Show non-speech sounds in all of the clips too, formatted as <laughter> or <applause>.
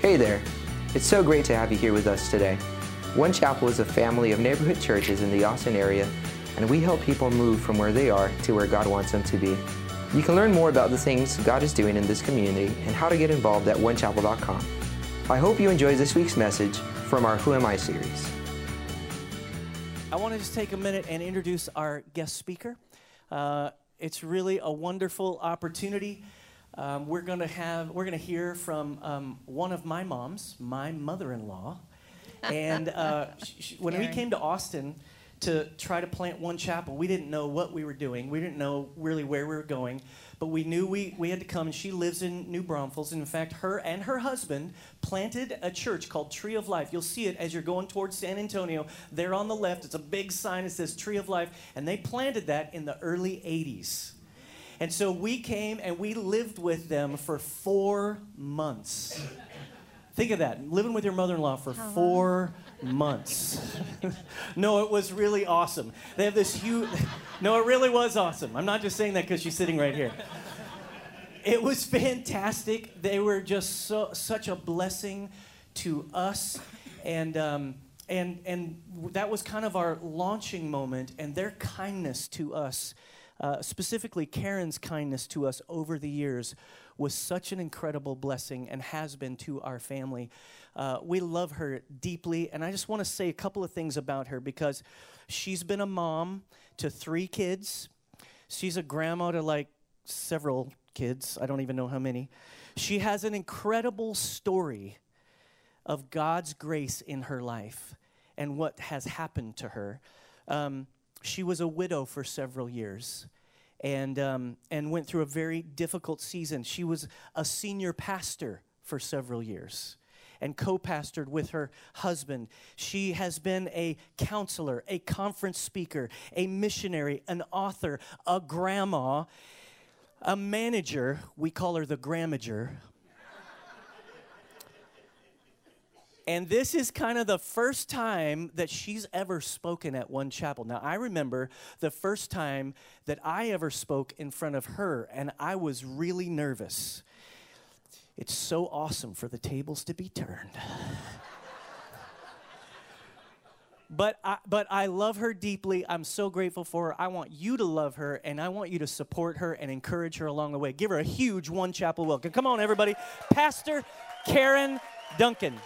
Hey there. It's so great to have you here with us today. One Chapel is a family of neighborhood churches in the Austin area, and we help people move from where they are to where God wants them to be. You can learn more about the things God is doing in this community and how to get involved at onechapel.com. I hope you enjoyed this week's message from our Who Am I series. I want to just take a minute and introduce our guest speaker. Uh, it's really a wonderful opportunity. Um, we're going to have we're going to hear from um, one of my moms, my mother-in-law, and uh, <laughs> when we came to Austin to try to plant one chapel, we didn't know what we were doing. We didn't know really where we were going, but we knew we, we had to come. And she lives in New Braunfels, and in fact, her and her husband planted a church called Tree of Life. You'll see it as you're going towards San Antonio. There on the left, it's a big sign that says Tree of Life, and they planted that in the early 80s. And so we came and we lived with them for four months. Think of that, living with your mother in law for four months. no, it was really awesome. They have this huge, no, it really was awesome. I'm not just saying that because she's sitting right here. It was fantastic. They were just so, such a blessing to us. And, um, and, and that was kind of our launching moment, and their kindness to us uh, specifically Karen's kindness to us over the years, was such an incredible blessing and has been to our family. Uh, we love her deeply, and I just want to say a couple of things about her because she's been a mom to three kids. She's a grandma to like several kids, I don't even know how many. She has an incredible story of God's grace in her life and what has happened to her. Um, she was a widow for several years and, um, and went through a very difficult season. She was a senior pastor for several years and co pastored with her husband. She has been a counselor, a conference speaker, a missionary, an author, a grandma, a manager. We call her the gramager. And this is kind of the first time that she's ever spoken at one chapel. Now, I remember the first time that I ever spoke in front of her, and I was really nervous. It's so awesome for the tables to be turned. <laughs> but I, but I love her deeply. I'm so grateful for her. I want you to love her, and I want you to support her and encourage her along the way. Give her a huge one chapel welcome. Come on, everybody. Pastor Karen Duncan.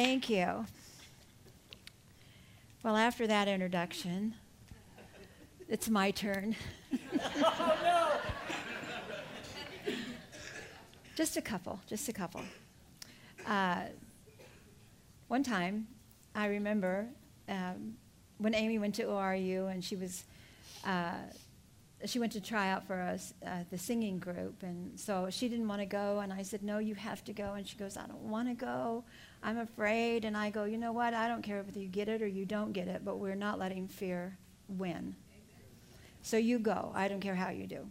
Thank you. Well, after that introduction, it's my turn. oh, no. just a couple, just a couple. Uh, one time, I remember um, when Amy went to ORU and she was. Uh, she went to try out for us, uh, the singing group, and so she didn't want to go, and I said, "No, you have to go." And she goes, "I don't want to go. I'm afraid. And I go, you know what? I don't care whether you get it or you don't get it, but we're not letting fear win. So you go. I don't care how you do.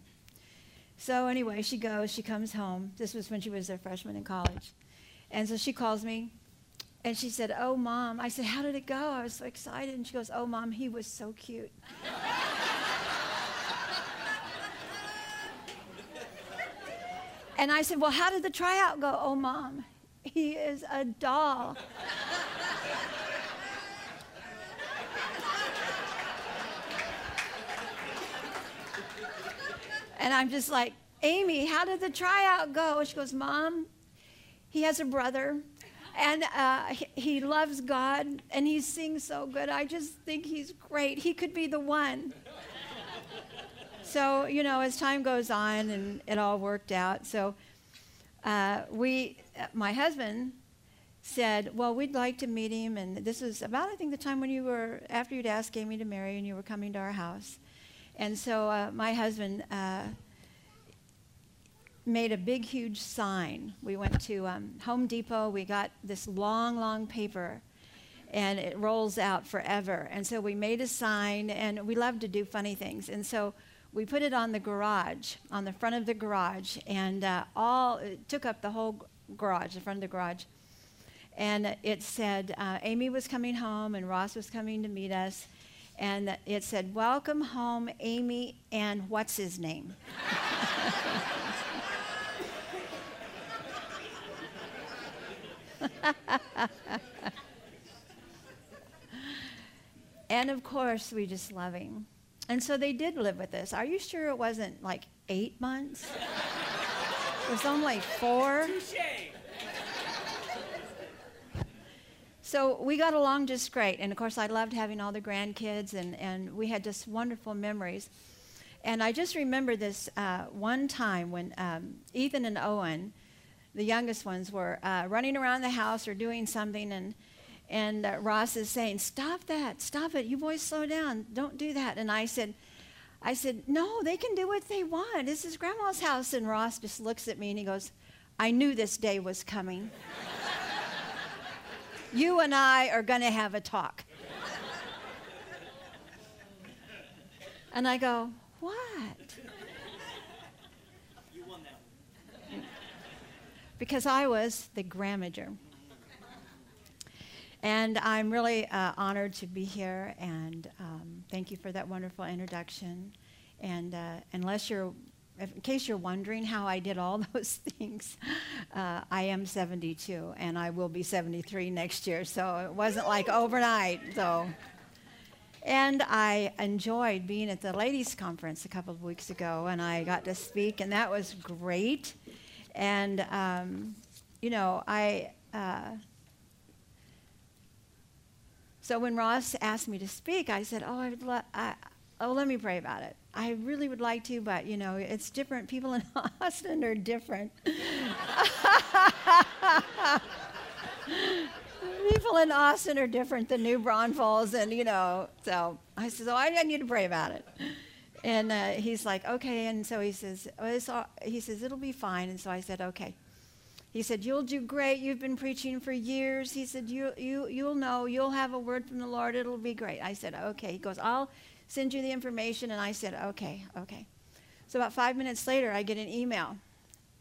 So anyway, she goes. She comes home. This was when she was a freshman in college. And so she calls me. And she said, Oh, mom. I said, How did it go? I was so excited. And she goes, Oh, mom, he was so cute. and I said, Well, how did the tryout go? Oh, mom, he is a doll. and I'm just like, Amy, how did the tryout go? She goes, Mom, he has a brother and uh, he loves God and he sings so good. I just think he's great. He could be the one. so, you know, as time goes on and it all worked out. So, uh, we, my husband said, Well, we'd like to meet him. And this is about, I think, the time when you were, after you'd asked Amy to marry and you were coming to our house. And so uh, my husband uh, made a big, huge sign. We went to um, Home Depot. We got this long, long paper, and it rolls out forever. And so we made a sign, and we love to do funny things. And so we put it on the garage, on the front of the garage, and uh, all it took up the whole garage, the front of the garage. and it said uh, Amy was coming home and Ross was coming to meet us. And it said, Welcome home, Amy, and what's his name? <laughs> and of course, we just love him. And so they did live with us. Are you sure it wasn't like eight months? Was only four. So we got along just great. And of course, I loved having all the grandkids, and, and we had just wonderful memories. And I just remember this uh, one time when um, Ethan and Owen, the youngest ones, were uh, running around the house or doing something, and and uh, Ross is saying, "Stop that! Stop it! You boys, slow down! Don't do that!" And I said, "I said no, they can do what they want. This is Grandma's house." And Ross just looks at me and he goes, "I knew this day was coming. <laughs> you and I are going to have a talk." and I go, "What?" You won that one. because I was the gramager. And I'm really uh, honored to be here, and um, thank you for that wonderful introduction. And uh, unless you're, if, in case you're wondering how I did all <laughs> those things, uh, I am 72, and I will be 73 next year, so it wasn't like overnight. So, and I enjoyed being at the ladies' conference a couple of weeks ago, and I got to speak, and that was great. And um, you know, I. Uh, so when Ross asked me to speak, I said, "Oh, I would lo- I, oh, let me pray about it. I really would like to, but you know, it's different. People in <laughs> Austin are different. <laughs> People in Austin are different than New Braunfels, and you know. So I said, "Oh, I, I need to pray about it." And uh, he's like, "Okay." And so he says, oh, all, "He says it'll be fine." And so I said, "Okay." He said, You'll do great. You've been preaching for years. He said, you, you, You'll know. You'll have a word from the Lord. It'll be great. I said, Okay. He goes, I'll send you the information. And I said, Okay, okay. So about five minutes later, I get an email.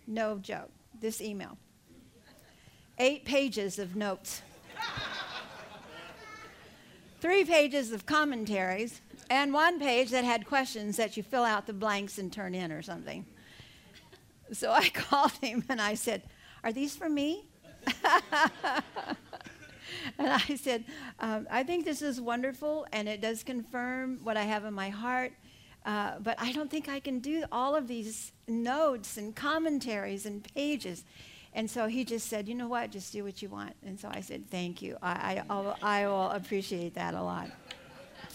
No joke. This email. Eight pages of notes, three pages of commentaries, and one page that had questions that you fill out the blanks and turn in or something. So I <laughs> called him and I said, are these for me? <laughs> and I said, um, I think this is wonderful and it does confirm what I have in my heart. Uh, but I don't think I can do all of these notes and commentaries and pages. And so he just said, you know what, just do what you want. And so I said, thank you. I, I, I will appreciate that a lot.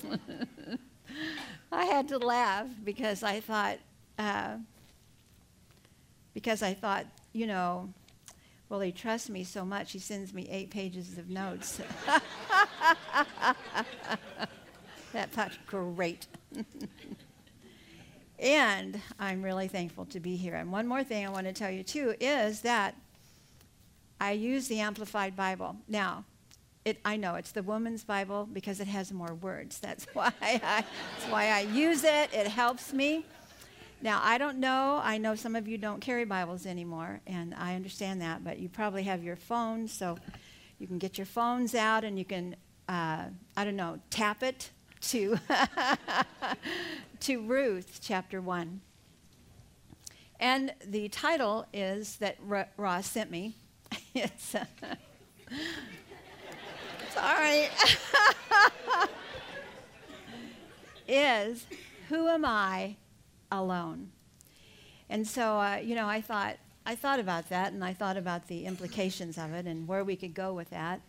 <laughs> I had to laugh because I thought, uh, because I thought, you know, well, he trusts me so much, he sends me eight pages of notes. <laughs> That's great. <laughs> and I'm really thankful to be here. And one more thing I want to tell you, too, is that I use the Amplified Bible. Now, it, I know it's the woman's Bible because it has more words. That's <laughs> why I, that's why I use it. It helps me. Now, I don't know. I know some of you don't carry Bibles anymore, and I understand that, but you probably have your phones, so you can get your phones out and you can, uh, I don't know, tap it to, <laughs> to Ruth chapter 1. And the title is that R- Ross sent me. <laughs> it's, uh, <laughs> sorry. is Who Am I alone. And so, uh, you know, I thought, I thought about that and I thought about the implications of it and where we could go with that.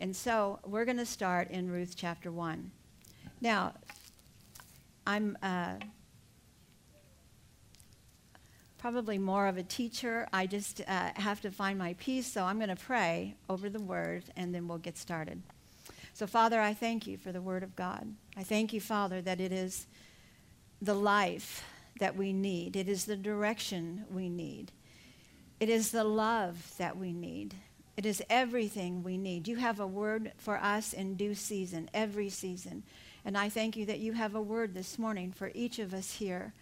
And so we're going to start in Ruth chapter 1. Now, I'm uh, probably more of a teacher. I just uh, have to find my peace, so I'm going to pray over the word and then we'll get started. So, Father, I thank you for the word of God. I thank you, Father, that it is the life that we need. It is the direction we need. It is the love that we need. It is everything we need. You have a word for us in due season, every season. And I thank you that you have a word this morning for each of us here.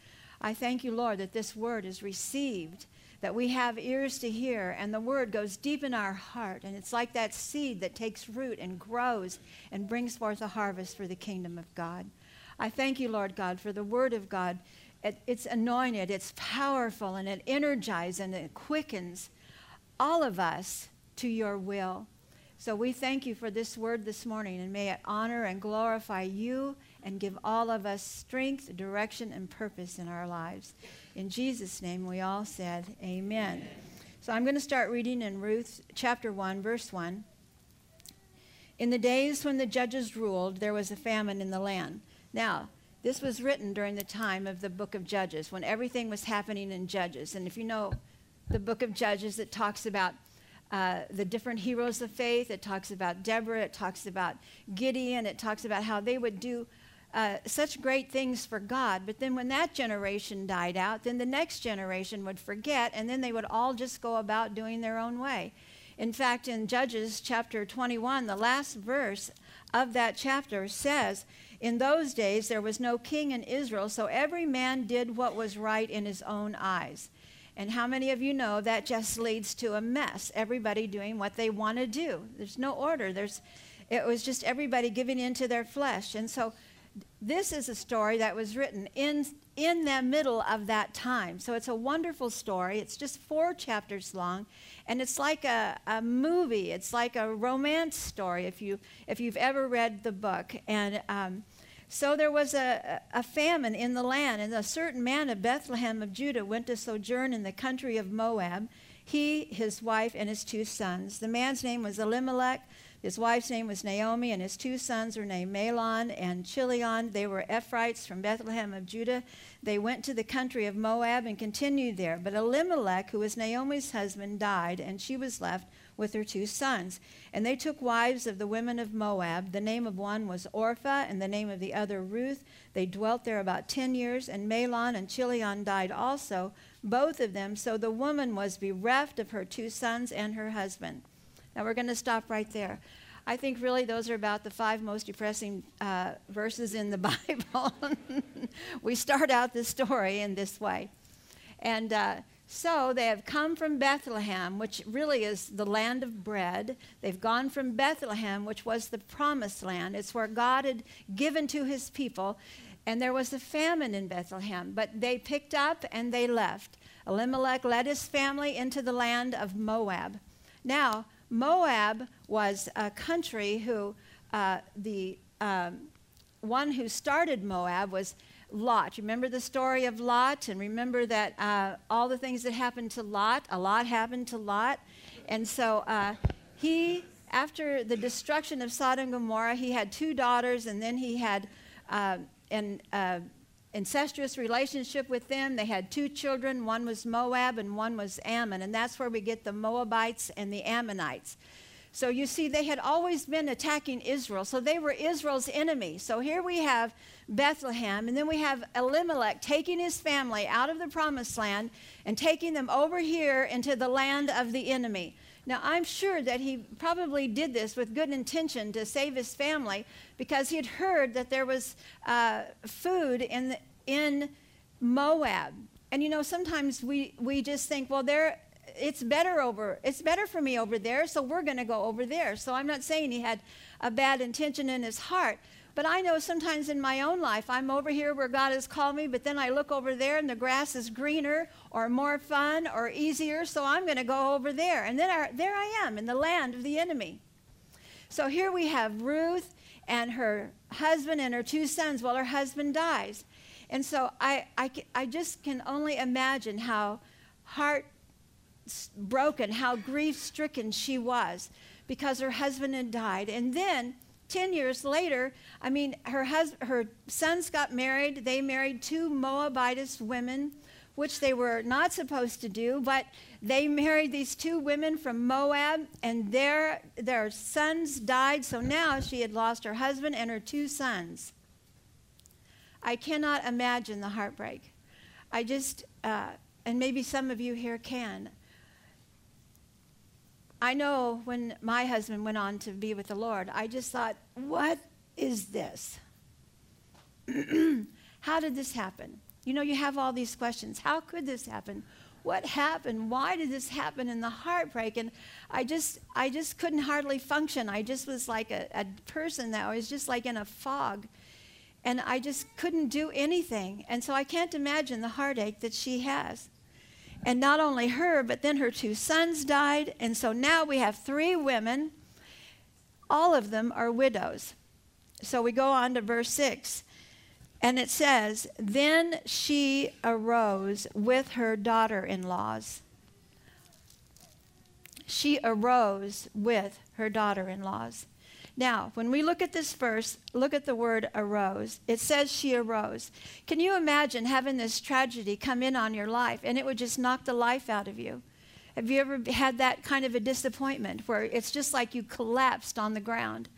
I thank you, Lord, that this word is received that we have ears to hear and the word goes deep in our heart. And it's like that seed that takes root and grows and brings forth a harvest for the kingdom of God. I thank you, Lord God, for the word of God. It, it's anointed, it's powerful, and it energizes and it quickens all of us to your will. So we thank you for this word this morning, and may it honor and glorify you and give all of us strength, direction, and purpose in our lives. In Jesus' name, we all said, Amen. Amen. So I'm going to start reading in Ruth chapter 1, verse 1. In the days when the judges ruled, there was a famine in the land. Now, this was written during the time of the book of Judges, when everything was happening in Judges. And if you know the book of Judges, it talks about uh, the different heroes of faith. It talks about Deborah. It talks about Gideon. It talks about how they would do uh, such great things for God. But then when that generation died out, then the next generation would forget, and then they would all just go about doing their own way. In fact, in Judges chapter 21, the last verse of that chapter says, In those days there was no king in Israel, so every man did what was right in his own eyes. And how many of you know that just leads to a mess? Everybody doing what they want to do. There's no order. There's, it was just everybody giving in to their flesh. And so this is a story that was written in, in the middle of that time. So it's a wonderful story. It's just four chapters long, and it's like a, a movie. It's like a romance story if, you, if you've ever read the book. And um, so there was a, a famine in the land, and a certain man of Bethlehem of Judah went to sojourn in the country of Moab, he, his wife, and his two sons. The man's name was Elimelech his wife's name was Naomi, and his two sons were named Mahlon and Chilion. They were Ephrates from Bethlehem of Judah. They went to the country of Moab and continued there. But Elimelech, who was Naomi's husband, died, and she was left with her two sons. And they took wives of the women of Moab. The name of one was Orpah, and the name of the other Ruth. They dwelt there about ten years, and Mahlon and Chilion died also, both of them. So the woman was bereft of her two sons and her husband. Now we're going to stop right there. I think really those are about the five most depressing uh, verses in the <laughs> Bible. <laughs> we start out the story in this way. And uh, so they have come from Bethlehem, which really is the land of bread. They've gone from Bethlehem, which was the promised land. It's where God had given to his people. And there was a famine in Bethlehem, but they picked up and they left. Elimelech led his family into the land of Moab. Now, Moab was a country who uh, the um, one who started Moab was Lot. Remember the story of Lot, and remember that uh, all the things that happened to Lot. A lot happened to Lot, and so uh, he, after the destruction of Sodom and Gomorrah, he had two daughters, and then he had uh, and uh, incestuous relationship with them. They had two children. One was Moab and one was Ammon. And that's where we get the Moabites and the Ammonites. So you see, they had always been attacking Israel. So they were Israel's enemy. So here we have Bethlehem, and then we have Elimelech taking his family out of the promised land and taking them over here into the land of the enemy. Now, I'm sure that he probably did this with good intention to save his family because he had heard that there was uh, food in, the, in Moab. And you know, sometimes we, we just think, well, there, it's better over, it's better for me over there, so we're going to go over there. So I'm not saying he had a bad intention in his heart, but I know sometimes in my own life, I'm over here where God has called me, but then I look over there and the grass is greener or more fun or easier, so I'm going to go over there. And then I, there I am in the land of the enemy. So here we have Ruth and her husband and her two sons while her husband dies. And so I, I, I just can only imagine how heart broken, how grief stricken she was because her husband had died. And then 10 years later, I mean, her, hus- her sons got married. They married two Moabitess women, which they were not supposed to do, but they married these two women from Moab, and their, their sons died. So now she had lost her husband and her two sons. I cannot imagine the heartbreak. I just, uh, and maybe some of you here can. I know when my husband went on to be with the Lord, I just thought, what is this? <clears throat> How did this happen? You know, you have all these questions. How could this happen? what happened? Why did this happen? And the heartbreak. And I just, I just couldn't hardly function. I just was like a, a person that was just like in a fog. And I just couldn't do anything. And so I can't imagine the heartache that she has. And not only her, but then her two sons died. And so now we have three women. All of them are widows. So we go on to verse 6. And it says, Then she arose with her daughter in laws. She arose with her daughter in laws. Now, when we look at this verse, look at the word arose. It says she arose. Can you imagine having this tragedy come in on your life and it would just knock the life out of you? Have you ever had that kind of a disappointment where it's just like you collapsed on the ground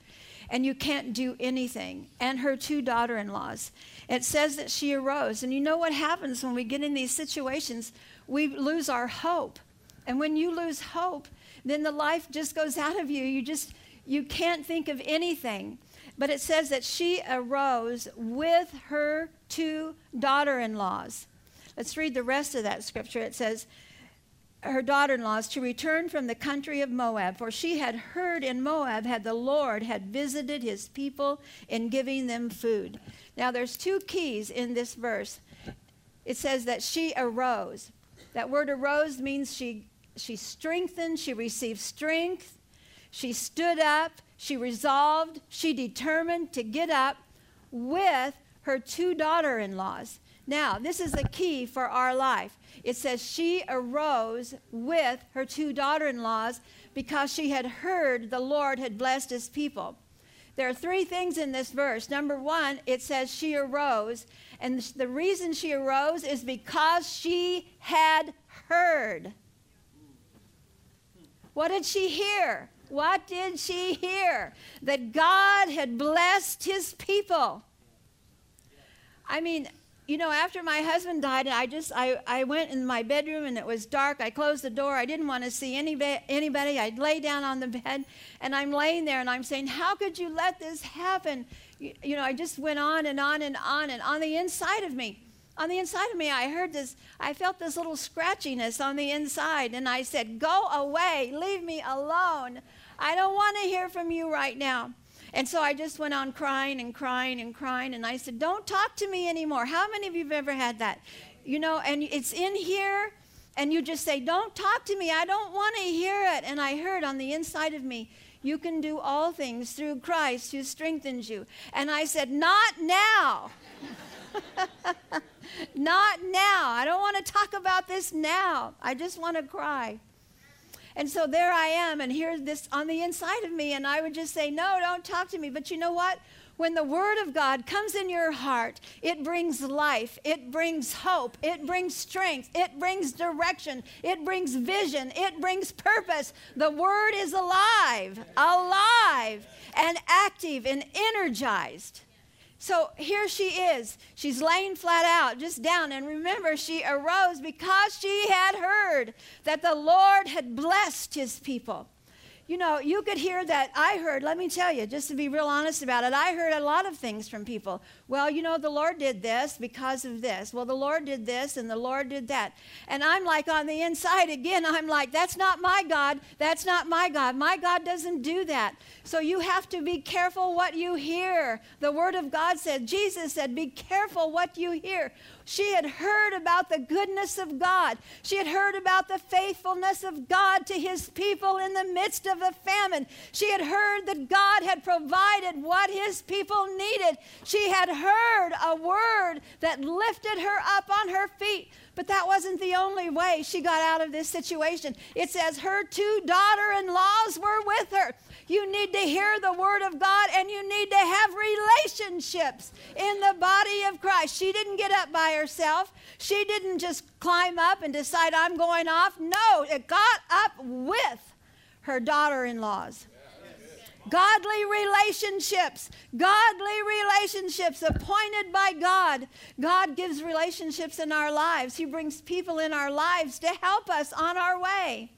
and you can't do anything? And her two daughter in laws. It says that she arose. And you know what happens when we get in these situations? We lose our hope. And when you lose hope, then the life just goes out of you. You just you can't think of anything. But it says that she arose with her two daughter in laws. Let's read the rest of that scripture. It says, her daughter in laws to return from the country of Moab, for she had heard in Moab had the Lord had visited his people in giving them food. Now there's two keys in this verse. It says that she arose. That word arose means she she strengthened, she received strength, she stood up, she resolved, she determined to get up with her two daughter in laws. Now, this is the key for our life. It says she arose with her two daughter in laws because she had heard the Lord had blessed his people. There are three things in this verse. Number one, it says she arose. And the reason she arose is because she had heard. What did she hear? What did she hear? That God had blessed his people. I mean, you know, after my husband died, I just I, I went in my bedroom and it was dark. I closed the door. I didn't want to see any, anybody. I'd lay down on the bed and I'm laying there and I'm saying, How could you let this happen? You, you know, I just went on and on and on and on the inside of me on the inside of me, I heard this, I felt this little scratchiness on the inside, and I said, Go away, leave me alone. I don't want to hear from you right now. And so I just went on crying and crying and crying. And I said, Don't talk to me anymore. How many of you have ever had that? You know, and it's in here, and you just say, Don't talk to me. I don't want to hear it. And I heard on the inside of me, You can do all things through Christ who strengthens you. And I said, Not now. <laughs> Not now. I don't want to talk about this now. I just want to cry. And so there I am, and here's this on the inside of me, and I would just say, No, don't talk to me. But you know what? When the Word of God comes in your heart, it brings life, it brings hope, it brings strength, it brings direction, it brings vision, it brings purpose. The Word is alive, alive, and active and energized. So here she is. She's laying flat out, just down. And remember, she arose because she had heard that the Lord had blessed his people. You know, you could hear that. I heard, let me tell you, just to be real honest about it, I heard a lot of things from people. Well, you know, the Lord did this because of this. Well, the Lord did this and the Lord did that. And I'm like on the inside again, I'm like, that's not my God. That's not my God. My God doesn't do that. So you have to be careful what you hear. The Word of God said, Jesus said, be careful what you hear. She had heard about the goodness of God. She had heard about the faithfulness of God to his people in the midst of the famine. She had heard that God had provided what his people needed. She had heard a word that lifted her up on her feet. But that wasn't the only way she got out of this situation. It says her two daughter in laws were with her. You need to hear the word of God and you need to have relationships in the body of Christ. She didn't get up by herself. She didn't just climb up and decide, I'm going off. No, it got up with her daughter in laws. Godly relationships, godly relationships appointed by God. God gives relationships in our lives. He brings people in our lives to help us on our way.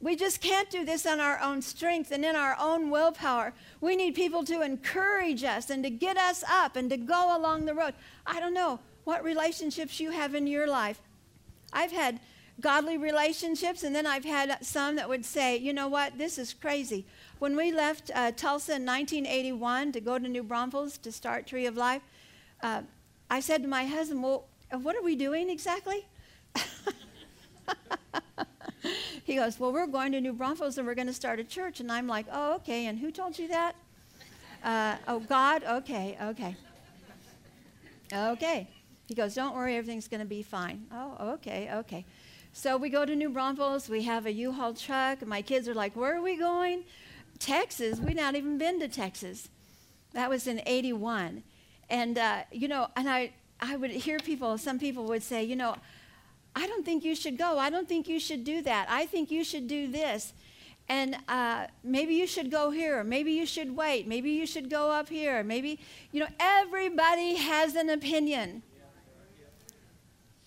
We just can't do this on our own strength and in our own willpower. We need people to encourage us and to get us up and to go along the road. I don't know what relationships you have in your life. I've had godly relationships, and then I've had some that would say, you know what, this is crazy. When we left uh, Tulsa in 1981 to go to New Braunfels to start Tree of Life, uh, I said to my husband, well, what are we doing exactly? <laughs> he goes, Well, we're going to New Braunfels and we're going to start a church. And I'm like, Oh, okay. And who told you that? Uh, oh, God? Okay, okay. Okay. He goes, Don't worry, everything's going to be fine. Oh, okay, okay. So we go to New Braunfels. We have a U-Haul truck. My kids are like, Where are we going? Texas. We've not even been to Texas. That was in 81. And, uh, you know, and I, I would hear people, some people would say, you know, I don't think you should go. I don't think you should do that. I think you should do this. And uh, maybe you should go here. Maybe you should wait. Maybe you should go up here. Maybe, you know, everybody has an opinion.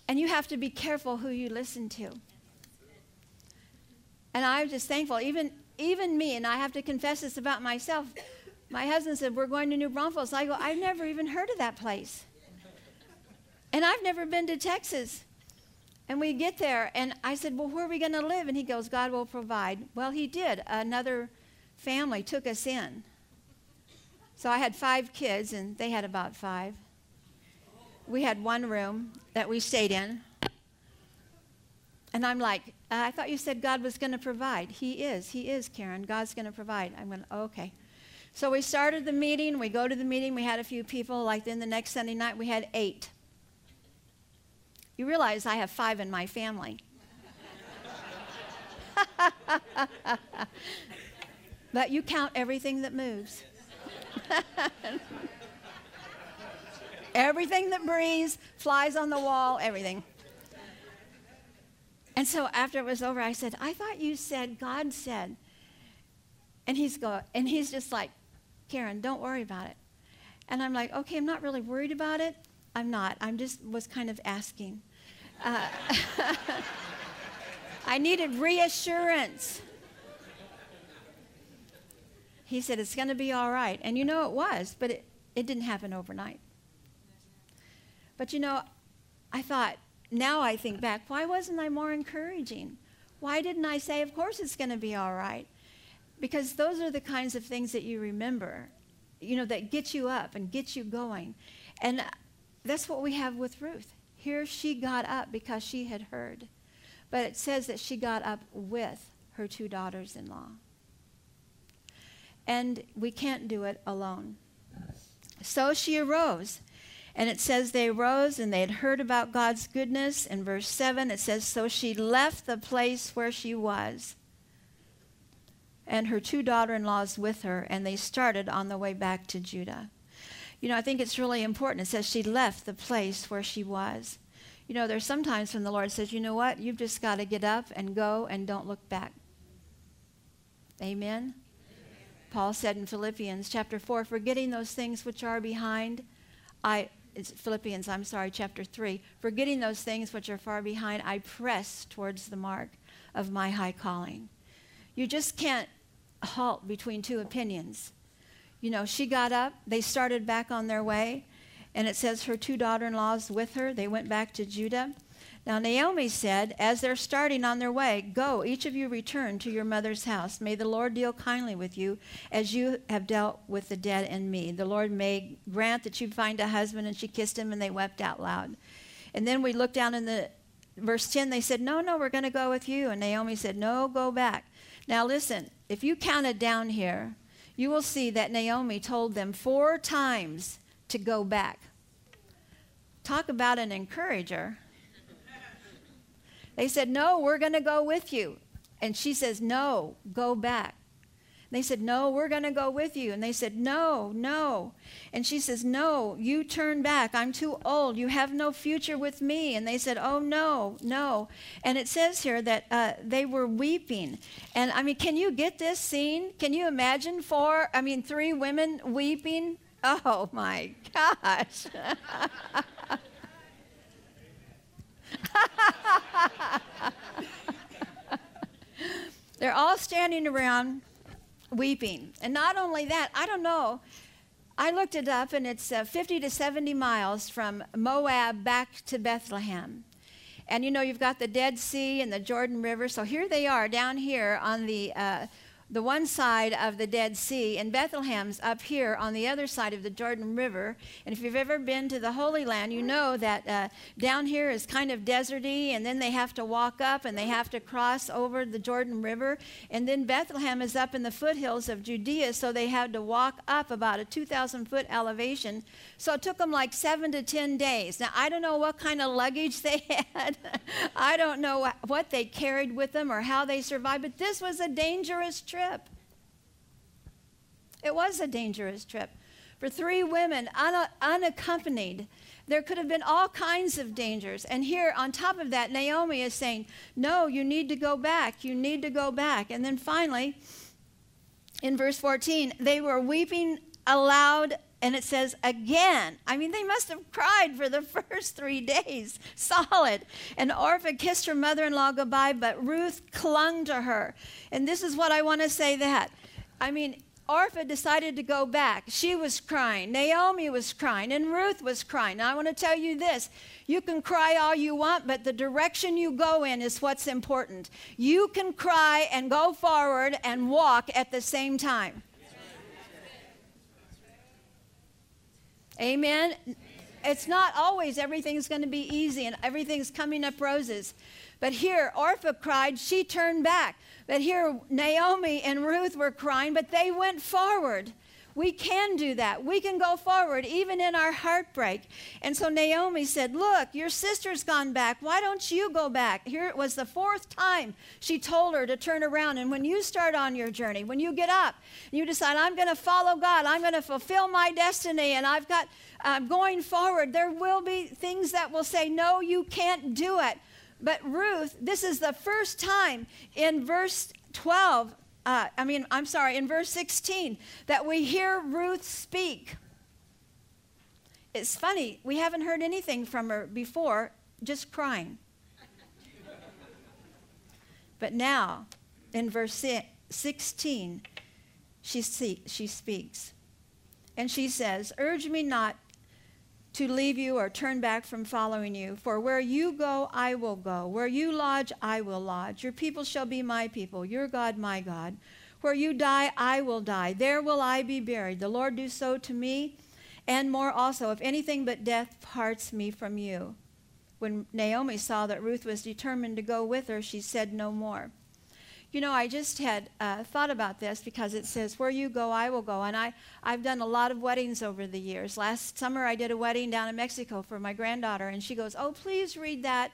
And you have to be careful who you listen to. And I'm just thankful, even, even me, and I have to confess this about myself. My husband said, We're going to New Braunfels. I go, I've never even heard of that place. And I've never been to Texas. And we get there, and I said, Well, where are we going to live? And he goes, God will provide. Well, he did. Another family took us in. So I had five kids, and they had about five. We had one room that we stayed in. And I'm like, uh, I thought you said God was going to provide. He is. He is, Karen. God's going to provide. I'm going, okay. So we started the meeting. We go to the meeting. We had a few people. Like then the next Sunday night, we had eight. You realize I have five in my family. <laughs> but you count everything that moves. <laughs> everything that breathes, flies on the wall, everything. And so after it was over, I said, I thought you said God said. And he's go and he's just like, Karen, don't worry about it. And I'm like, okay, I'm not really worried about it. I'm not. I'm just was kind of asking. Uh, <laughs> I needed reassurance. He said, It's going to be all right. And you know, it was, but it, it didn't happen overnight. But you know, I thought, now I think back, why wasn't I more encouraging? Why didn't I say, Of course it's going to be all right? Because those are the kinds of things that you remember, you know, that get you up and get you going. And that's what we have with Ruth. Here she got up because she had heard. But it says that she got up with her two daughters in law. And we can't do it alone. So she arose. And it says they rose and they had heard about God's goodness. In verse 7, it says, So she left the place where she was and her two daughter in laws with her, and they started on the way back to Judah. You know, I think it's really important. It says she left the place where she was. You know, there's sometimes when the Lord says, you know what, you've just got to get up and go and don't look back. Amen? Paul said in Philippians chapter 4, forgetting those things which are behind, I, it's Philippians, I'm sorry, chapter 3, forgetting those things which are far behind, I press towards the mark of my high calling. You just can't halt between two opinions you know, she got up, they started back on their way, and it says her two daughter in laws with her. They went back to Judah. Now, Naomi said, as they're starting on their way, Go, each of you return to your mother's house. May the Lord deal kindly with you as you have dealt with the dead and me. The Lord may grant that you find a husband. And she kissed him, and they wept out loud. And then we look down in the verse 10, they said, No, no, we're going to go with you. And Naomi said, No, go back. Now, listen, if you counted down here, you will see that Naomi told them four times to go back. Talk about an encourager. They said, No, we're going to go with you. And she says, No, go back. They said, No, we're going to go with you. And they said, No, no. And she says, No, you turn back. I'm too old. You have no future with me. And they said, Oh, no, no. And it says here that uh, they were weeping. And I mean, can you get this scene? Can you imagine four, I mean, three women weeping? Oh, my gosh. <laughs> <laughs> They're all standing around weeping. And not only that, I don't know. I looked it up, and it's uh, 50 to 70 miles from Moab back to Bethlehem. And you know, you've got the Dead Sea and the Jordan River. So here they are down here on the uh, the one side of the Dead Sea, and Bethlehem's up here on the other side of the Jordan River. And if you've ever been to the Holy Land, you know that uh, down here is kind of deserty, and then they have to walk up and they have to cross over the Jordan River. And then Bethlehem is up in the foothills of Judea, so they had to walk up about a 2,000 foot elevation. So it took them like seven to 10 days. Now, I don't know what kind of luggage <laughs> they had, I don't know what they carried with them or how they survived, but this was a dangerous trip trip. It was a dangerous trip. For three women, un- unaccompanied, there could have been all kinds of dangers. And here, on top of that, Naomi is saying, No, you need to go back. You need to go back. And then finally, in verse 14, they were weeping aloud and it says again. I mean, they must have cried for the <laughs> first three days, solid. And Orpah kissed her mother in law goodbye, but Ruth clung to her. And this is what I want to say that. I mean, Orpah decided to go back. She was crying. Naomi was crying. And Ruth was crying. Now, I want to tell you this you can cry all you want, but the direction you go in is what's important. You can cry and go forward and walk at the same time. Amen. It's not always everything's going to be easy and everything's coming up roses. But here, Orpah cried, she turned back. But here, Naomi and Ruth were crying, but they went forward. We can do that. We can go forward even in our heartbreak. And so Naomi said, Look, your sister's gone back. Why don't you go back? Here it was the fourth time she told her to turn around. And when you start on your journey, when you get up, you decide, I'm going to follow God, I'm going to fulfill my destiny, and I've got uh, going forward, there will be things that will say, No, you can't do it. But Ruth, this is the first time in verse 12 uh, I mean, I'm sorry, in verse 16, that we hear Ruth speak. It's funny, we haven't heard anything from her before, just crying. but now, in verse 16, she, see, she speaks. And she says, Urge me not to leave you or turn back from following you. For where you go, I will go. Where you lodge, I will lodge. Your people shall be my people, your God, my God. Where you die, I will die. There will I be buried. The Lord do so to me, and more also, if anything but death parts me from you. When Naomi saw that Ruth was determined to go with her, she said no more. You know, I just had uh, thought about this because it says, Where you go, I will go. And I, I've done a lot of weddings over the years. Last summer, I did a wedding down in Mexico for my granddaughter, and she goes, Oh, please read that.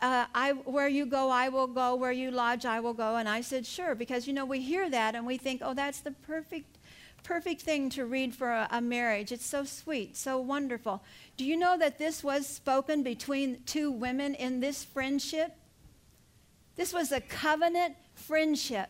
Uh, I, where you go, I will go. Where you lodge, I will go. And I said, Sure, because, you know, we hear that and we think, Oh, that's the perfect perfect thing to read for a, a, marriage. It's so sweet, so wonderful. Do you know that this was spoken between two women in this friendship? This was a covenant friendship.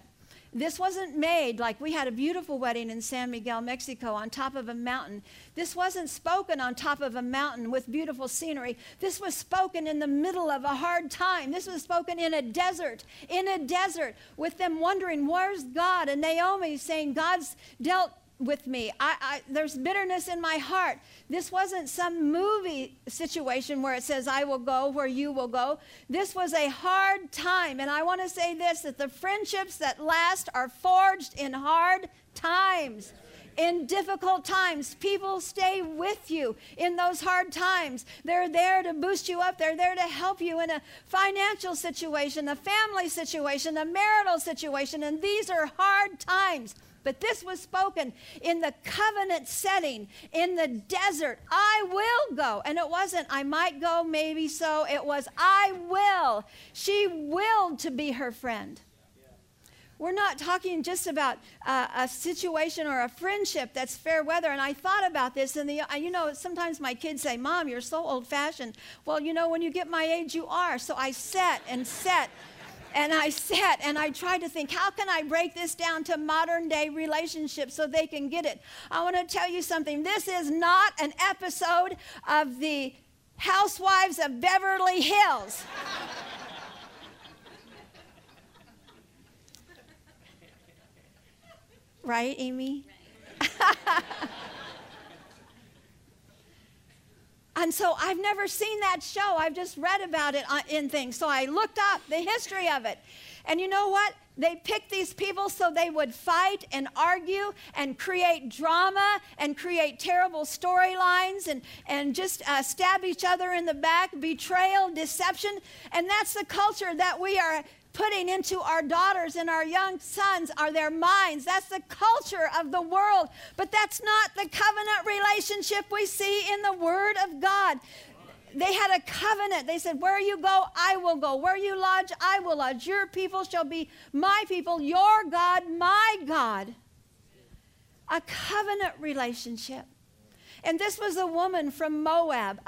This wasn't made like we had a beautiful wedding in San Miguel, Mexico, on top of a mountain. This wasn't spoken on top of a mountain with beautiful scenery. This was spoken in the middle of a hard time. This was spoken in a desert, in a desert, with them wondering, where's God? And Naomi saying, God's dealt with me. I, I, there's bitterness in my heart. This wasn't some movie situation where it says, I will go where you will go. This was a hard time. And I want to say this that the friendships that last are forged in hard times. In difficult times, people stay with you in those hard times. They're there to boost you up. They're there to help you in a financial situation, a family situation, a marital situation. And these are hard times. But this was spoken in the covenant setting in the desert. I will go. And it wasn't, I might go, maybe so. It was, I will. She willed to be her friend. We're not talking just about uh, a situation or a friendship that's fair weather. And I thought about this, and the, you know, sometimes my kids say, Mom, you're so old fashioned. Well, you know, when you get my age, you are. So I sat and sat and I sat and I tried to think, how can I break this down to modern day relationships so they can get it? I want to tell you something. This is not an episode of the Housewives of Beverly Hills. <laughs> right, Amy? <laughs> And so I've never seen that show. I've just read about it uh, in things. So I looked up the history of it. And you know what? They picked these people so they would fight and argue and create drama and create terrible storylines and, and just uh, stab each other in the back, betrayal, deception. And that's the culture that we are putting into our daughters and our young sons are their minds. That's the culture of the world. But that's not the covenant relationship we see in the Word of God they had a covenant. They said, Where you go, I will go. Where you lodge, I will lodge. Your people shall be my people, your God, my God. A covenant relationship. And this was a woman from Moab.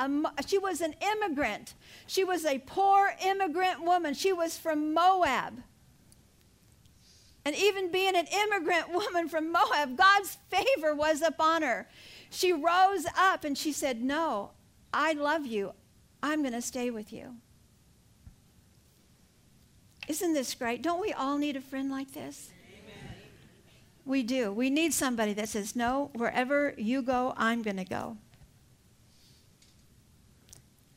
she was an immigrant. She was a poor immigrant woman. She was from Moab. And even being an immigrant <laughs> woman from Moab, God's favor was upon her. She rose up and she said, No, I love you. I'm going to stay with you. Isn't this great? Don't we all need a friend like this? Amen. We do. We need somebody that says, No, wherever you go, I'm going to go.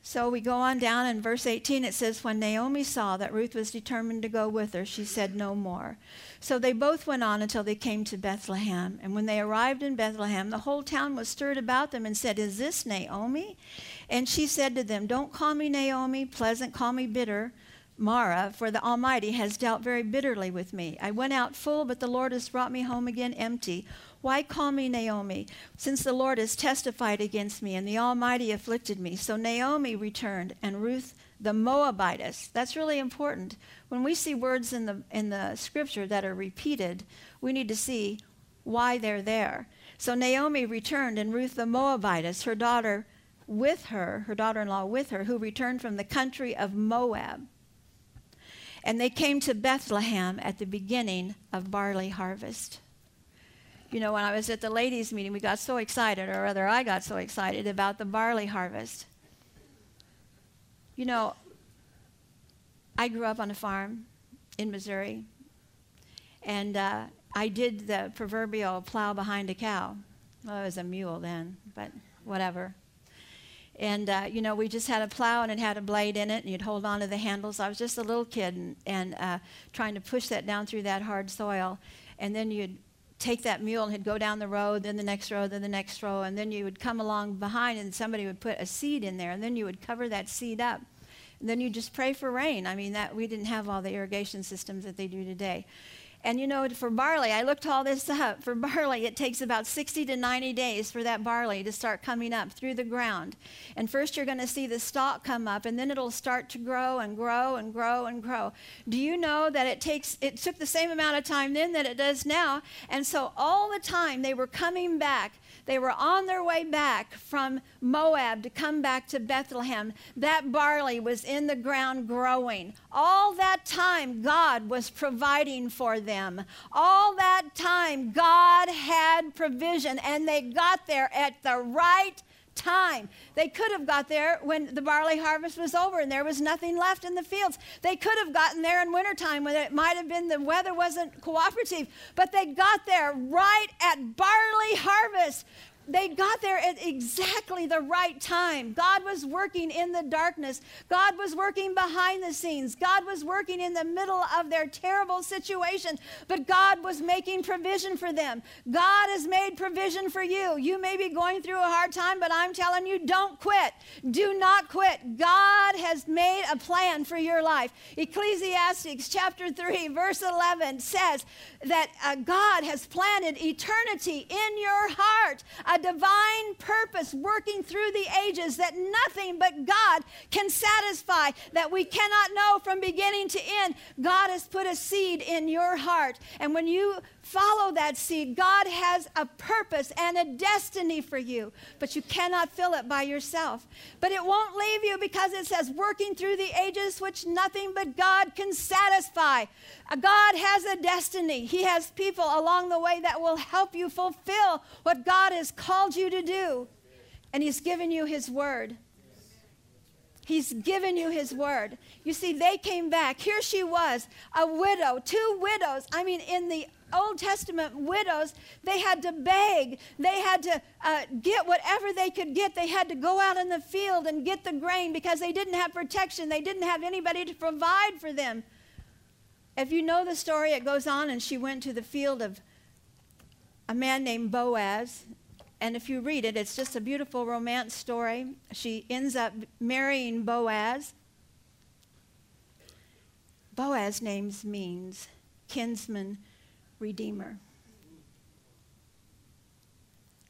So we go on down in verse 18. It says, When Naomi saw that Ruth was determined to go with her, she said no more. So they both went on until they came to Bethlehem. And when they arrived in Bethlehem, the whole town was stirred about them and said, Is this Naomi? And she said to them, Don't call me Naomi, pleasant, call me bitter. Mara, for the Almighty has dealt very bitterly with me. I went out full, but the Lord has brought me home again empty. Why call me Naomi, since the Lord has testified against me and the Almighty afflicted me? So Naomi returned, and Ruth the Moabitess. That's really important. When we see words in the, in the scripture that are repeated, we need to see why they're there. So Naomi returned, and Ruth the Moabitess, her daughter with her, her daughter in law with her, who returned from the country of Moab. And they came to Bethlehem at the beginning of barley harvest you know, when I was at the ladies' meeting, we got so excited, or rather, I got so excited about the barley harvest. You know, I grew up on a farm in Missouri, and uh, I did the proverbial plow behind a cow. Well, I was a mule then, but whatever. And, uh, you know, we just had a plow and it had a blade in it, and you'd hold on to the handles. I was just a little kid and, and uh, trying to push that down through that hard soil. And then you'd take that mule and he'd go down the road, then the next row, then the next row, and then you would come along behind and somebody would put a seed in there, and then you would cover that seed up. And then you just pray for rain. I mean, that we didn't have all the irrigation systems that they do today. And you know, for barley, I looked all this <laughs> up. For barley, it takes about 60 to 90 days for that barley to start coming up through the ground. And first, you're going to see the stalk come up, and then it'll start to grow and grow and grow and grow. Do you know that it takes? It took the same amount of time then that it does now. And so all the time they were coming back they were on their way back from Moab to come back to Bethlehem. That barley was in the ground growing. All that time, God was providing for them. All that time, God had provision, and they got there at the right time. They could have got there when the barley harvest was over and there was nothing left in the fields. They could have gotten there in wintertime when it might have been the weather wasn't cooperative, but they got there right at barley harvest they got there at exactly the right time. God was working in the darkness. God was working behind the scenes. God was working in the middle of their terrible situation, but God was making provision for them. God has made provision for you. You may be going through a hard time, but I'm telling you, don't quit. Do not quit. God has made a plan for your life. Ecclesiastes chapter 3, verse 11 says that uh, God has planted eternity in your heart. Divine purpose working through the ages that nothing but God can satisfy, that we cannot know from beginning to end. God has put a seed in your heart. And when you follow that seed, God has a purpose and a destiny for you, but you cannot fill it by yourself. But it won't leave you because it says, working through the ages which nothing but God can satisfy. Uh, God has a destiny. He has people along the way that will help you fulfill what God has called you to do. And He's given you His word. He's given you his word. You see, they came back. Here she was, a widow, two widows. I mean, in the Old Testament, widows, they had to beg. They had to uh, get whatever they could get. They had to go out in the field and get the grain because they didn't have protection. They didn't have anybody to provide for them. If you know the story, it goes on, and she went to the field of a man named Boaz, and if you read it, it's just a beautiful romance story. She ends up marrying Boaz. Boaz names means kinsman redeemer.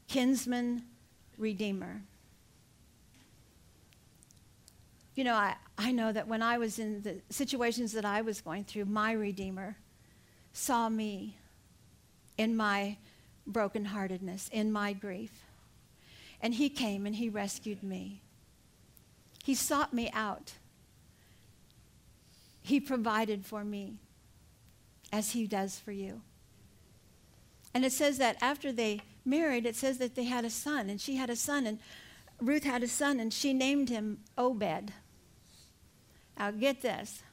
Kinsman redeemer. You know, I, I know that when I was in the situations that I was going through, my Redeemer saw me in my brokenheartedness, in my grief. And he came and he rescued me. He sought me out. He provided for me as he does for you. And it says that after they married, it says that they had a son, and she had a son, and Ruth had a son, and she named him Obed. Now, get this.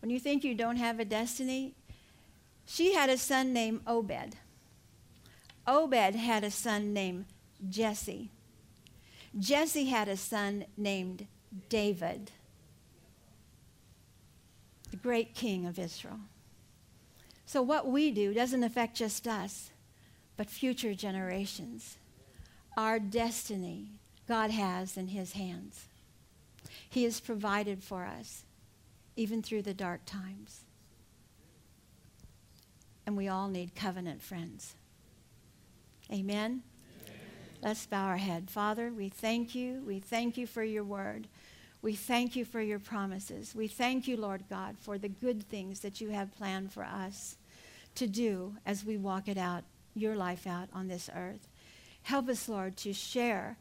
When you think you don't have a destiny, she had a son named Obed. Obed had a son named Jesse. Jesse had a son named David, the great king of Israel. So, what we do doesn't affect just us, but future generations. Our destiny, God has in His hands. He has provided for us, even through the dark times. And we all need covenant friends. Amen? Amen? Let's bow our head. Father, we thank you. We thank you for your word. We thank you for your promises. We thank you, Lord God, for the good things that you have planned for us to do as we walk it out, your life out on this earth. Help us, Lord, to share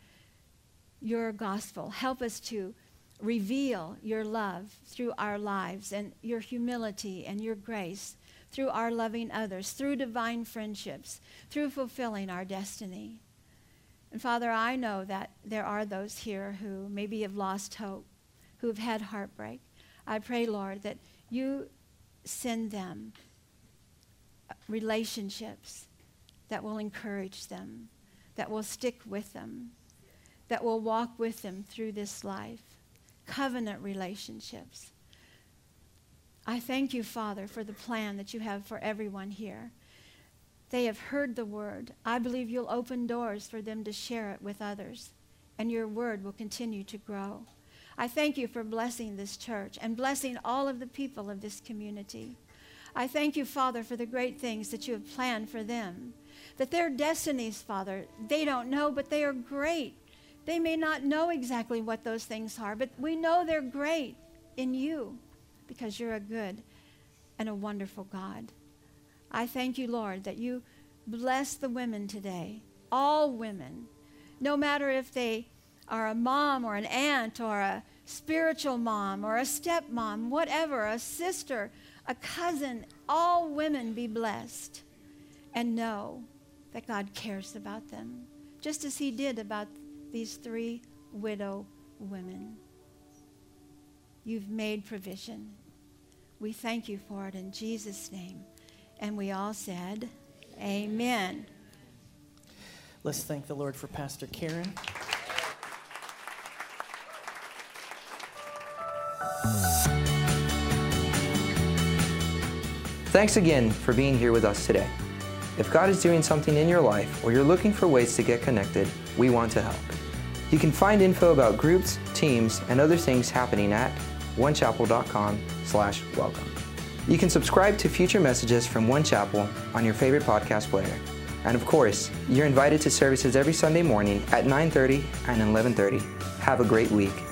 your gospel. Help us to reveal your love through our lives and your humility and your grace through our loving others, through divine friendships, through fulfilling our destiny. And Father, I know that there are those here who maybe have lost hope, who have had heartbreak. I pray, Lord, that you send them relationships that will encourage them, that will stick with them, that will walk with them through this life. Covenant relationships I thank you, Father, for the plan that you have for everyone here. They have heard the word. I believe you'll open doors for them to share it with others, and your word will continue to grow. I thank you for blessing this church and blessing all of the people of this community. I thank you, Father, for the great things that you have planned for them. That their destinies, Father, they don't know, but they are great. They may not know exactly what those things are, but we know they're great in you because you're a good and a wonderful God. I thank you, Lord, that you bless the women today, all women, no matter if they are a mom or an aunt or a spiritual mom or a stepmom, whatever, a sister, a cousin, all women be blessed and know that God cares about them, just as He did about these three widow women. You've made provision. We thank you for it in Jesus' name. And we all said, Amen. Let's thank the Lord for Pastor Karen. Thanks again for being here with us today. If God is doing something in your life or you're looking for ways to get connected, we want to help. You can find info about groups, teams, and other things happening at onechapel.com slash welcome. You can subscribe to future messages from One Chapel on your favorite podcast player. And of course, you're invited to services every Sunday morning at 9.30 and 11.30. Have a great week.